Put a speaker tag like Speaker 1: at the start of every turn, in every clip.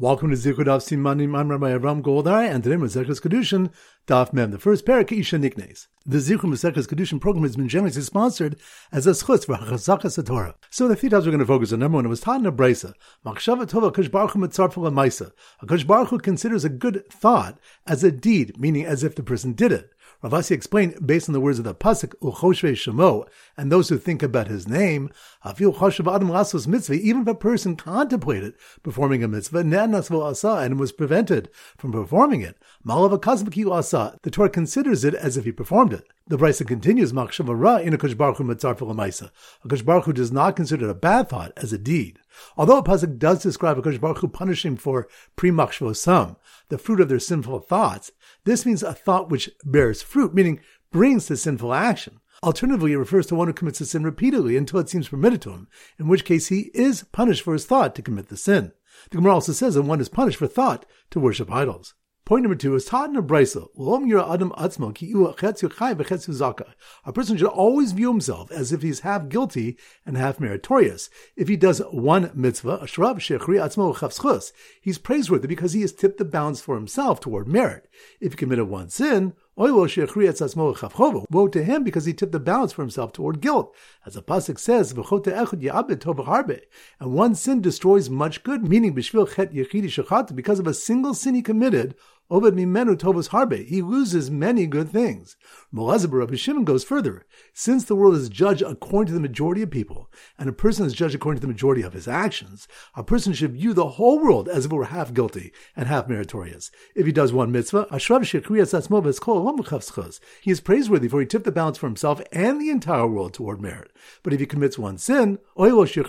Speaker 1: Welcome to Zikud of Simanim. I'm Rabbi Avram Goldhar, and today Maseches Kiddushin, Daf Mem, the first parak Isha Niknes. The Zichru Maseches Kiddushin program has been generously sponsored as a schutz for Chazaka Torah. So the three topics we're going to focus on. Number one, it was taught in a brisa. Tova Kush Baruch Maisa. Kush Baruch considers a good thought as a deed, meaning as if the person did it. Rav Asi explained, based on the words of the pasuk Uchoshve Shemo, and those who think about his name, Mitzvah, even if a person contemplated performing a mitzvah, and was prevented from performing it, the Torah considers it as if he performed it. The Brisa continues, Machshava Ra in Akash Baruch Hu Baruch Hu does not consider a bad thought as a deed. Although a pasuk does describe Baruch Hu punishing for pre the fruit of their sinful thoughts, this means a thought which bears fruit, meaning brings to sinful action. Alternatively, it refers to one who commits a sin repeatedly until it seems permitted to him, in which case he is punished for his thought to commit the sin. The Gemara also says that one is punished for thought to worship idols. Point number two is taught in a person should always view himself as if he's half guilty and half meritorious. If he does one mitzvah, he's praiseworthy because he has tipped the balance for himself toward merit. If he committed one sin, Woe to him because he tipped the balance for himself toward guilt. As the Pasuk says, and one sin destroys much good, meaning because of a single sin he committed, Obed mimenu tovos harbe. He loses many good things. Molazib Rabbi Shimon goes further. Since the world is judged according to the majority of people, and a person is judged according to the majority of his actions, a person should view the whole world as if it were half guilty and half meritorious. If he does one mitzvah, he is praiseworthy for he tipped the balance for himself and the entire world toward merit. But if he commits one sin, woe to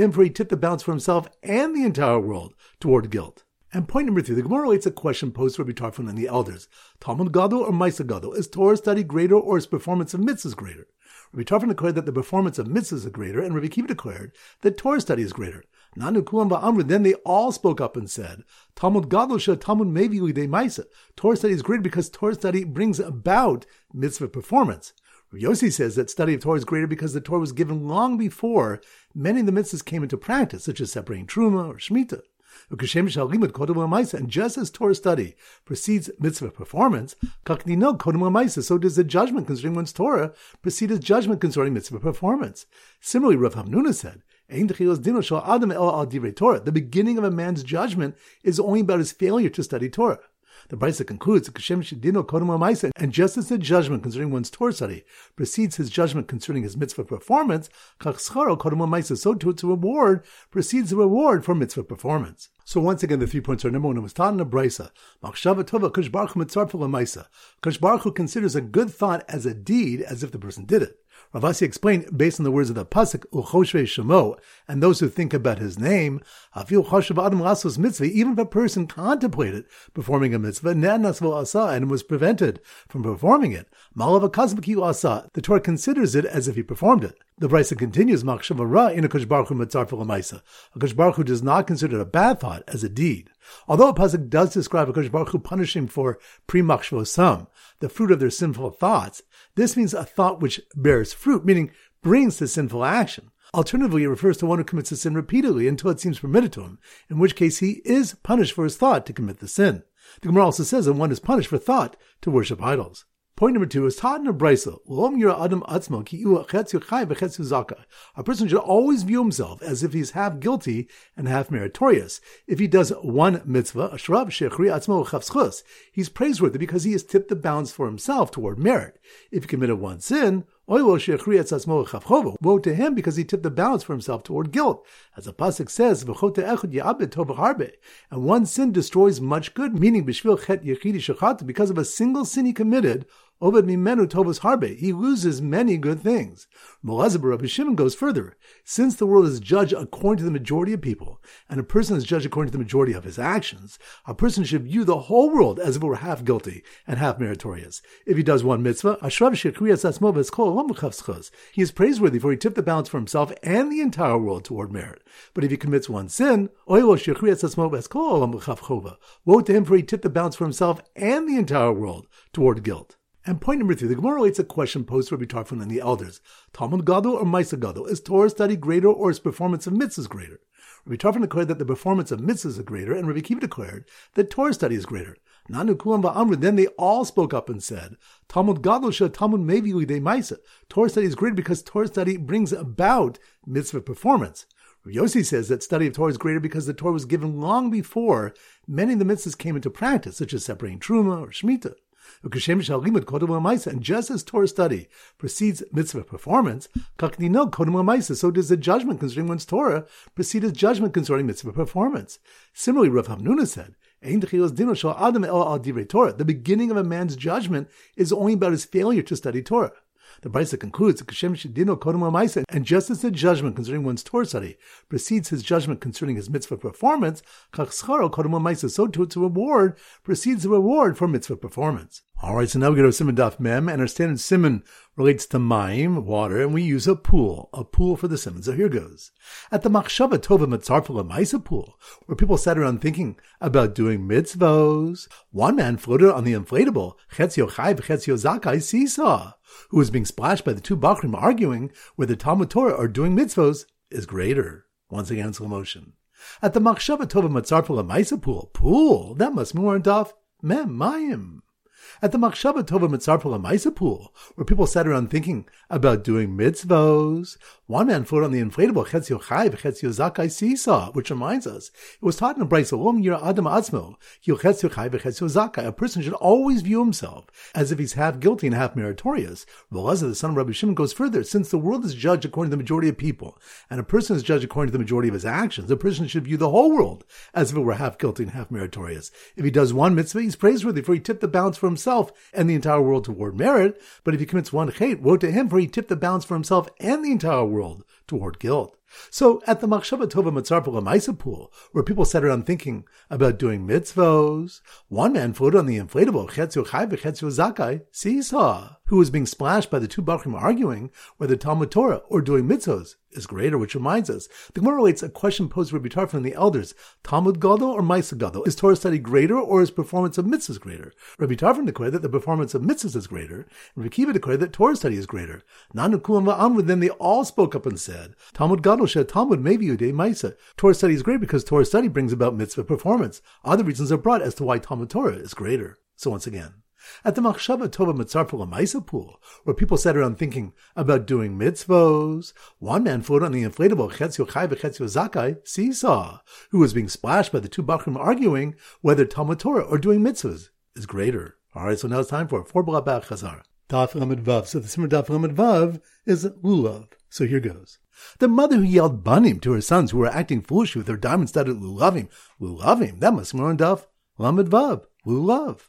Speaker 1: him for he tipped the balance for himself and the entire world toward guilt. And point number three, the Gemara relates a question posed Rabbi Tarfon and the elders. Talmud Gadol or Maisa Gadol? Is Torah study greater or is performance of mitzvahs greater? Rabbi Tarfon declared that the performance of mitzvahs is greater, and Rabbi Kiva declared that Torah study is greater. Then they all spoke up and said, Talmud Gadol Shah Talmud Mevi de Maisa. Torah study is greater because Torah study brings about mitzvah performance. Yossi says that study of Torah is greater because the Torah was given long before many of the mitzvahs came into practice, such as separating Truma or Shemitah. And just as Torah study precedes mitzvah performance, so does the judgment concerning one's Torah precede his judgment concerning mitzvah performance. Similarly, Rav Hamnuna said, the beginning of a man's judgment is only about his failure to study Torah. The Brisa concludes, and just as the judgment concerning one's Torah study precedes his judgment concerning his mitzvah performance, so too its reward precedes the reward for mitzvah performance. So once again, the three points are number one, it was taught in a brisa. Kush Baruch Hu considers a good thought as a deed as if the person did it. Rav Asi explained, based on the words of the pasuk Uchoshve Shemo, and those who think about his name, Afil Choshev Adam Lasos Mitzvah, even if a person contemplated performing a mitzvah, Ne'anasvo Asa, and was prevented from performing it, Malav Akazbaki Asa, the Torah considers it as if he performed it. The Brisa continues, Machshava Ra in Akash Baruch Hu Mitzar Maisa. Akash Baruch does not consider a bad thought as a deed. Although a pasuk does describe Akash Baruch Hu punishing for pre sam, the fruit of their sinful thoughts, this means a thought which bears fruit, meaning brings to sinful action. Alternatively, it refers to one who commits a sin repeatedly until it seems permitted to him, in which case he is punished for his thought to commit the sin. The Gemara also says that one is punished for thought to worship idols. Point number two is taught in a person should always view himself as if he's half guilty and half meritorious. If he does one mitzvah, Ashrab Shechri Atzmo he's praiseworthy because he has tipped the balance for himself toward merit. If he committed one sin, Woe to him because he tipped the balance for himself toward guilt. As the Pasuk says, and one sin destroys much good, meaning bishvil khatyach khat because of a single sin he committed, Obed mimenu tovos harbe. He loses many good things. Molazib Rabbi Shimon goes further. Since the world is judged according to the majority of people, and a person is judged according to the majority of his actions, a person should view the whole world as if it were half guilty and half meritorious. If he does one mitzvah, he is praiseworthy for he tipped the balance for himself and the entire world toward merit. But if he commits one sin, woe to him for he tipped the balance for himself and the entire world toward guilt. And point number three, the Gemara relates a question posed to Rabbi Tarfon and the elders. Talmud Gadol or Maisa Gadol? Is Torah study greater or is performance of mitzvahs greater? Rabbi Tarfon declared that the performance of mitzvahs is greater, and Rabbi Kiva declared that Torah study is greater. Nanu kulam va'amru. Then they all spoke up and said, Talmud gadol Talmud mevi De maisa. Torah study is greater because Torah study brings about mitzvah performance. Yossi says that study of Torah is greater because the Torah was given long before many of the mitzvahs came into practice, such as separating truma or shmita. And just as Torah study precedes mitzvah performance, so does the judgment concerning one's Torah precede his judgment concerning mitzvah performance. Similarly, Rav Hamnuna said, the beginning of a man's judgment is only about his failure to study Torah. The Brisa concludes, and just as the judgment concerning one's Torah study precedes his judgment concerning his mitzvah performance, so too its reward precedes the reward for mitzvah performance. All right, so now we go to Simon Daf Mem, and our standard Simon relates to Maim, water, and we use a pool, a pool for the Simon. So here goes. At the Machshava Tova Mitzarfala Maisa pool, where people sat around thinking about doing mitzvos, one man floated on the inflatable Chetzio Chai Chetzio Zakai seesaw, who was being splashed by the two Bachrim arguing whether Talmud Torah or doing mitzvos is greater. Once again, slow motion. At the Machshava Tova Mitzarfala Maisa pool, pool, that must be more Daf Mem Mayim at the Machshava Tova Mitzarpala Maisa pool, where people sat around thinking about doing mitzvos. One man floated on the inflatable Chetzio Chai Chetzio Zakai seesaw, which reminds us, it was taught in a Brisa, Om Yir Adam Atzmo, Chetzio Chai Chetzio Zakai. A person should always view himself as if he's half guilty and half meritorious. Velazar, the son of Rabbi Shimon, goes further. Since the world is judged according to the majority of people, and a person is judged according to the majority of his actions, a person should view the whole world as if it were half guilty and half meritorious. If he does one mitzvah, he's praiseworthy, for he tipped the balance for himself himself and the entire world toward merit. But if he commits one hate, woe to him, for he tipped the balance for himself and the entire world toward guilt. So at the Machshava Tova Matzarpala Maisa pool, where people sat around thinking about doing mitzvos, one man floated on the inflatable Chetzio Chai Chetzio Zakai seesaw, who was being splashed by the two Bachrim arguing whether Talmud Torah or doing mitzvos is greater, which reminds us. The Gemara relates a question posed Rabbi Tarfon and the elders, Talmud Gadol or Maisa Gadol? Is Torah study greater or is performance of mitzvahs greater? Rabbi Tarfon declared that the performance of mitzvahs is greater, and Rabbi Kiva declared that Torah study is greater. Nanu Kulam Va'amru, then they all spoke up and said, Talmud Gadol Shed Talmud may maybe Udei Maisa. Torah study is great because Torah study brings about mitzvah performance. Other reasons are brought as to why Talmud Torah is greater. So once again, at the Machshava Tova Mitzarpula Maisa pool, where people sat around thinking about doing mitzvos. One man floated on the inflatable Chetzio Chai Chetzio Zakai seesaw, who was being splashed by the two Bachrim arguing whether Talmud Torah or doing mitzvahs is greater. All right, so now it's time for four Blabach Chazar. Daf Lamed Vav. So the Simmer Daf Lamed Vav is Lulav. So here goes. The mother who yelled Banim to her sons who were acting foolishly with their diamond-studded Lulavim. Lulavim, that must be on Daf Lamed Vav. Lulav.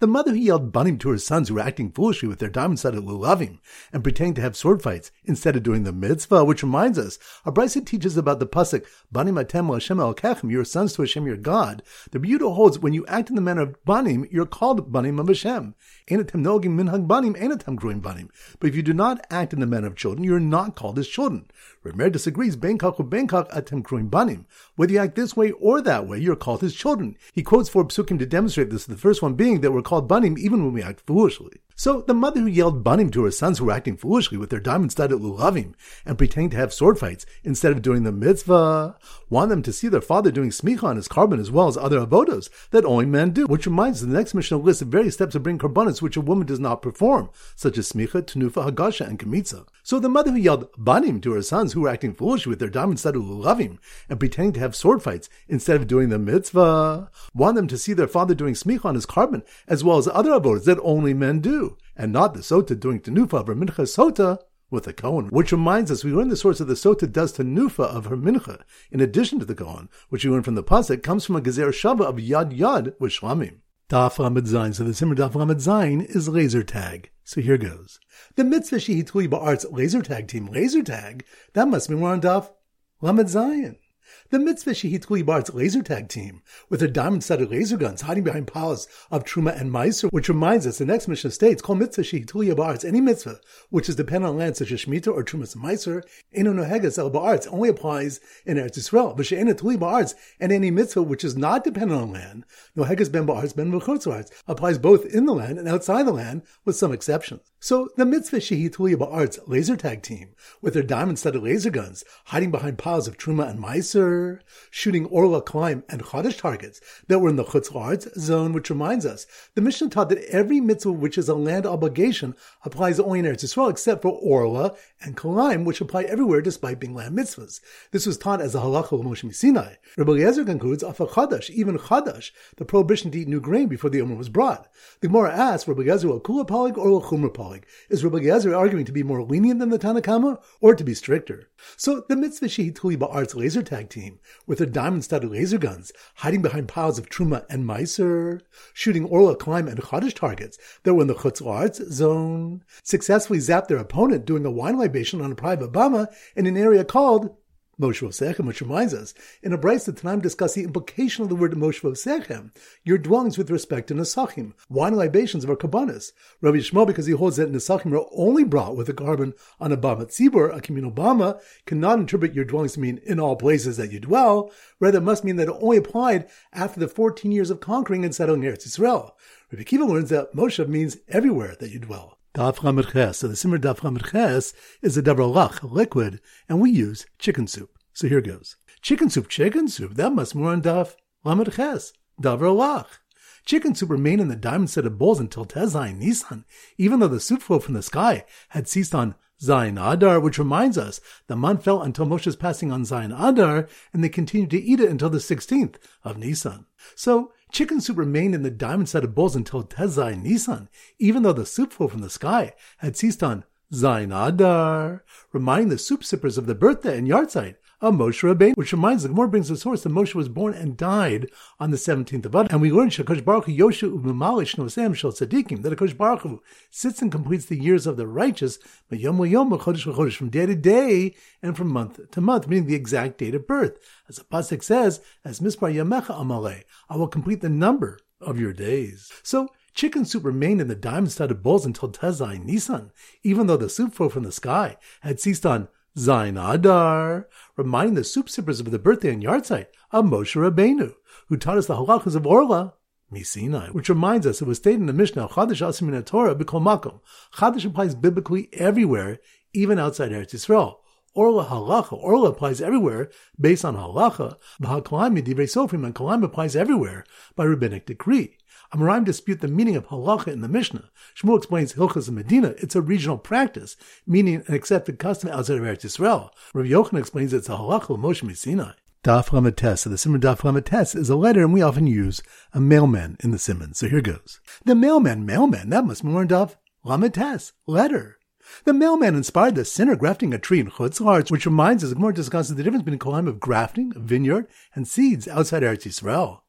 Speaker 1: The mother who yelled banim to her sons who were acting foolishly with their diamond-studded lulavim and pretending to have sword fights instead of doing the mitzvah, which reminds us, our Brisa teaches about the pasuk banim atem Hashem el kechem, your sons to Hashem your God. The Buddha holds when you act in the manner of banim, you're called banim of Hashem. Enatem nogim minhag banim, enatem growing banim. But if you do not act in the manner of children, you're not called as children. Remer disagrees. Benkach or benkach atem kruim banim. Whether you act this way or that way, you're called his children. He quotes four psukim to demonstrate this. The first one being that we're called banim even when we act foolishly. So the mother who yelled banim to her sons who were acting foolishly with their diamond-studded lulavim and pretending to have sword fights instead of doing the mitzvah, wanted them to see their father doing smicha on his korban as well as other avodos that only men do. Which reminds the next Mishnah lists of various steps of bringing korbanos which a woman does not perform, such as smicha, tenufa, hagasha, and kemitza. So the mother who yelled banim to her sons who were acting foolish with their diamond-studded lulavim and pretending to have sword fights instead of doing the mitzvah, want them to see their father doing smicha on his korban as well as other avodos that only men do and not the sota doing tenufa of her mincha sota with the Kohen, which reminds us we learn the source of the sota does tenufa of her mincha, in addition to the Kohen, which we learn from the pasuk, comes from a gezer shava of yad yad with shlamim. Daf Lamed Zayin. So the Simmer Daf Lamed Zayin is laser tag. So here goes. The mitzvah shehituli ba'arts laser tag team laser tag. That must be more on Daf Lamed Zayin. The mitzvah Shehit Bart's laser tag team, with their diamond-studded laser guns hiding behind piles of Truma and Meiser, which reminds us the next Mishnah states, call mitzvah Shehit Bart's any mitzvah which is dependent on land such as Shemitah or Trumas and Meiser, Eno Nohegas El Ba'arts only applies in Eretz Yisrael, but She'ena Tuli Ba'arts and any mitzvah which is not dependent on land, Nohegas Ben Ba'arts Ben V'chutz applies both in the land and outside the land, with some exceptions. So the mitzvah Shehit Ba'art's laser tag team, with their diamond-studded laser guns hiding behind piles of Truma and Meiser, Meiser, shooting Orla Kilayim and Chodesh targets that were in the Chutz La'aretz zone, which reminds us, the Mishnah taught that every mitzvah which is a land obligation applies only in Eretz Yisrael, except for Orla and Kalaim, which apply everywhere despite being land mitzvahs. This was taught as a halacha of Moshe Sinai. Rabbi Eliezer concludes, Afa Chadash, even Chadash, the prohibition to eat new grain before the Omer was brought. The Gemara asks, Rabbi Eliezer Kula Polig or Chumra Polig? Is Rabbi Eliezer arguing to be more lenient than the Tanakama or to be stricter? So the mitzvah Shehid Tuli Ba'art's laser tag team, with their diamond-studded laser guns, hiding behind piles of Truma and Meiser, shooting Orla, Kilayim, and Chodesh targets that were in the Chutz La'aretz zone, successfully zapped their opponent doing a wine libation on a private bama in an area called Moshe Vosechem, which reminds us, in a Bryce that tonight discuss the implication of the word Moshe Vosechem, your dwellings with respect to Nesachim, wine libations of our korbanos. Rabbi Yishmael, because he holds that Nesachim are only brought with a korban on a Bama Tzibur, a communal Bama, cannot interpret your dwellings to mean in all places that you dwell. Rather, it must mean that it only applied after the 14 years of conquering and settling Eretz Israel. Rabbi Kiva learns that Moshe means everywhere that you dwell. Daf. So the Simmer Daf Ches is a davrolach, a liquid, and we use chicken soup. So here goes. Chicken soup, chicken soup. That must more on Daf Ches. Davrolach. Chicken soup remained in the diamond set of bowls until Tezai Nisan, even though the soup flow from the sky had ceased on Zayin Adar, which reminds us the month fell until Moshe's passing on Zayin Adar, and they continued to eat it until the 16th of Nisan. So Chicken soup remained in the diamond set of bowls until Tezai Nissan, even though the soup flow from the sky had ceased on Zayin Adar, reminding the soup sippers of the birthday and yahrzeit of Moshe Rabbeinu, which reminds the Gemara brings the source that Moshe was born and died on the 17th of Adar. And we learn Shakash Baruch Hu Yoshu Umamalish Nosem Shel Tzadikim, that Akash Baruch sits and completes the years of the righteous, but Yom Yom Chodesh from day to day and from month to month, meaning the exact date of birth. As the Pasuk says, as Mispar Yamecha Amalei, I will complete the number of your days. So Chicken soup remained in the diamond-studded bowls until Tezai Nisan, even though the soup flow from the sky had ceased on Zayin Adar, reminding the soup sippers of the birthday and yahrzeit of Moshe Rabbeinu, who taught us the halachas of Orla, Misinai, which reminds us it was stated in the Mishnah, Chadash Asim in Torah, B'kol Makom. Chadash applies biblically everywhere, even outside Eretz Yisrael. Orla halacha, Orla applies everywhere based on halacha. B'hakalim divrei sofrim, and kalim applies everywhere by rabbinic decree. Amoraim dispute the meaning of halacha in the Mishnah. Shmuel explains Hilchas in Medina. It's a regional practice, meaning an accepted custom outside of Eretz Yisrael. Rav Yochanan explains it's a halacha of Moshe Sinai. Daf Ramates. So the Simon Daf Ramates is a letter, and we often use a mailman in the Simon. So here goes. The mailman, mailman, that must be more Daf Ramates, letter. The mailman inspired the sinner grafting a tree in Chutz La'aretz, which reminds us, more discusses the difference between climb of grafting, a vineyard, and seeds outside Eretz Yisrael.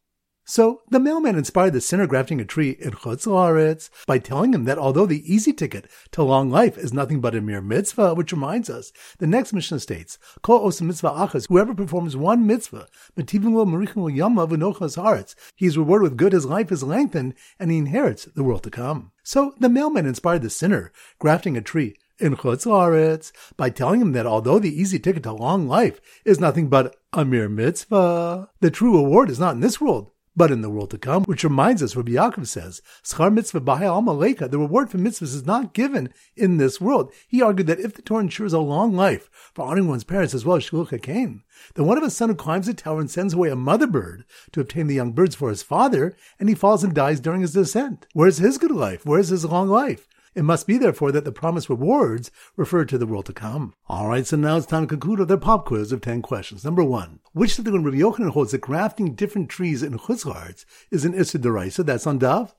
Speaker 1: So the mailman inspired the sinner grafting a tree in Chutz La'aretz by telling him that although the easy ticket to long life is nothing but a mere mitzvah, which reminds us, the next Mishnah states, Kol osim mitzvah achas, whoever performs one mitzvah, metivim lo merichin yama v'nochas haaretz, he is rewarded with good, his life is lengthened, and he inherits the world to come. So the mailman inspired the sinner grafting a tree in Chutz La'aretz by telling him that although the easy ticket to long life is nothing but a mere mitzvah, the true reward is not in this world, but in the world to come, which reminds us, Rabbi Yaakov says, Schar mitzvah b'hai maleka, the reward for mitzvahs is not given in this world. He argued that if the Torah ensures a long life for honoring one's parents as well as Shluch Cain, then what if a son who climbs a tower and sends away a mother bird to obtain the young birds for his father, and he falls and dies during his descent? Where's his good life? Where's his long life? It must be, therefore, that the promised rewards refer to the world to come. All right, so now it's time to conclude our pop quiz of 10 questions. Number one, which of the Rabbi Yochanan holds that grafting different trees in chutzlarts is an Issa Deraisa? That's on Dav?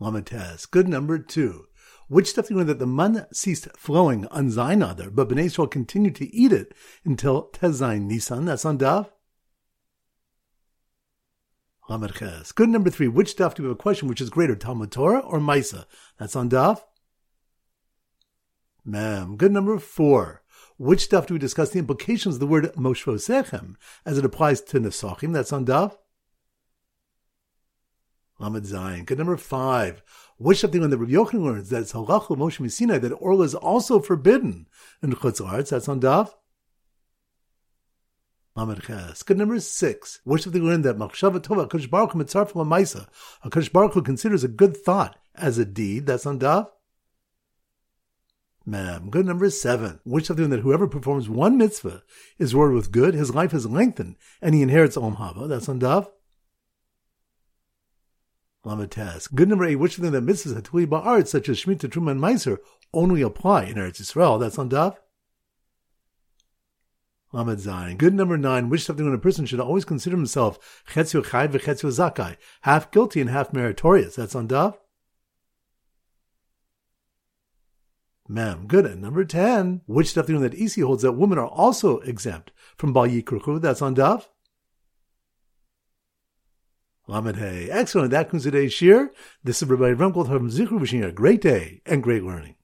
Speaker 1: Lamates. Good number two. Which stuff do you know that the man ceased flowing on Zayin Adar, but Bnei Israel continued to eat it until Tezain Nisan? That's on Dav? Lamed Ches. Good number three. Which daf do we have a question which is greater, Talmud Torah or Maisa? That's on daf. Mem. Good number four. Which daf do we discuss the implications of the word Moshe as it applies to Nesachim? That's on daf. Lamed Zayin. Good number five. Which of the one that Rabbi Yochanan learns that it's Moshe Sinai that oral is also forbidden in Chutz That's on daf. Good number six. Of the learned that Machshava Tova Akash Baruch Mitzarf Lamaisa. Akash Baruch considers a good thought as a deed. That's on Dav. Ma'am. Good number seven. Which something that whoever performs one mitzvah is rewarded with good, his life is lengthened, and he inherits Om Haba. That's on Dav. Lamates. Good number eight. Which of something that mitzvahs hatuli ba'art, such as Shemitah, Truma, and Meiser, only apply in Eretz Yisrael. That's on Dav. Lamed Zayin. Good number nine, which something when a person should always consider himself chetzio chai v'chetzio zakai, half guilty and half meritorious. That's on Dav. Mem. Good. And number 10, which stuff that Isi holds that women are also exempt from Bal Yikruchu. That's on Dav. Lamed Hey. Excellent. That concludes today's shir. This is Rabbi Remgold from Zichru wishing you a great day and great learning.